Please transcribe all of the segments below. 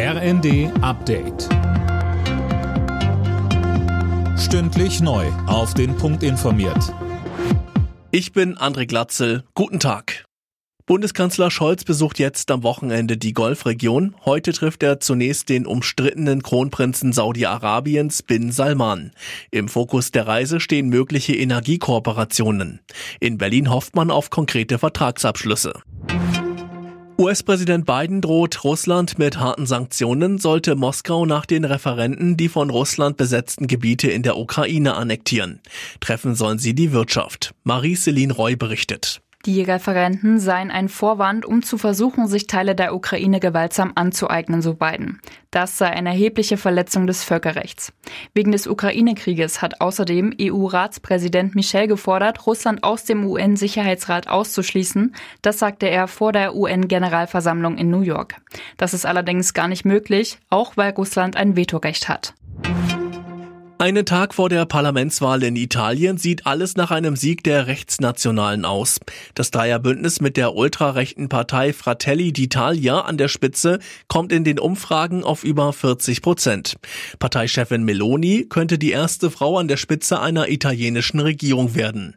RND Update. Stündlich neu. Auf den Punkt informiert. Ich bin André Glatzel. Guten Tag. Bundeskanzler Scholz besucht jetzt am Wochenende die Golfregion. Heute trifft er zunächst den umstrittenen Kronprinzen Saudi-Arabiens Bin Salman. Im Fokus der Reise stehen mögliche Energiekooperationen. In Berlin hofft man auf konkrete Vertragsabschlüsse. US-Präsident Biden droht Russland mit harten Sanktionen, sollte Moskau nach den Referenten die von Russland besetzten Gebiete in der Ukraine annektieren. Treffen sollen sie die Wirtschaft. Marie-Céline Roy berichtet. Die Referenten seien ein Vorwand, um zu versuchen, sich Teile der Ukraine gewaltsam anzueignen, so Biden. Das sei eine erhebliche Verletzung des Völkerrechts. Wegen des Ukraine-Krieges hat außerdem EU-Ratspräsident Michel gefordert, Russland aus dem UN-Sicherheitsrat auszuschließen. Das sagte er vor der UN-Generalversammlung in New York. Das ist allerdings gar nicht möglich, auch weil Russland ein Vetorecht hat. Einen Tag vor der Parlamentswahl in Italien sieht alles nach einem Sieg der Rechtsnationalen aus. Das Dreierbündnis mit der ultrarechten Partei Fratelli d'Italia an der Spitze kommt in den Umfragen auf über 40 Prozent. Parteichefin Meloni könnte die erste Frau an der Spitze einer italienischen Regierung werden.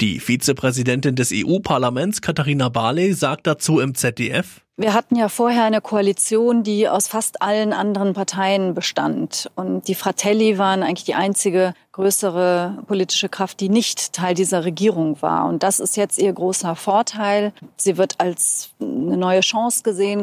Die Vizepräsidentin des EU-Parlaments Katharina Barley sagt dazu im ZDF, wir hatten ja vorher eine Koalition, die aus fast allen anderen Parteien bestand. Und die Fratelli waren eigentlich die einzige größere politische Kraft, die nicht Teil dieser Regierung war. Und das ist jetzt ihr großer Vorteil. Sie wird als eine neue Chance gesehen.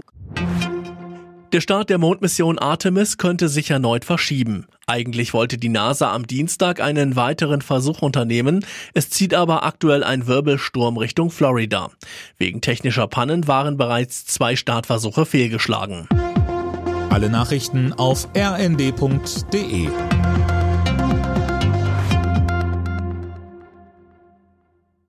Der Start der Mondmission Artemis könnte sich erneut verschieben. Eigentlich wollte die NASA am Dienstag einen weiteren Versuch unternehmen. Es zieht aber aktuell ein Wirbelsturm Richtung Florida. Wegen technischer Pannen waren bereits zwei Startversuche fehlgeschlagen. Alle Nachrichten auf rnd.de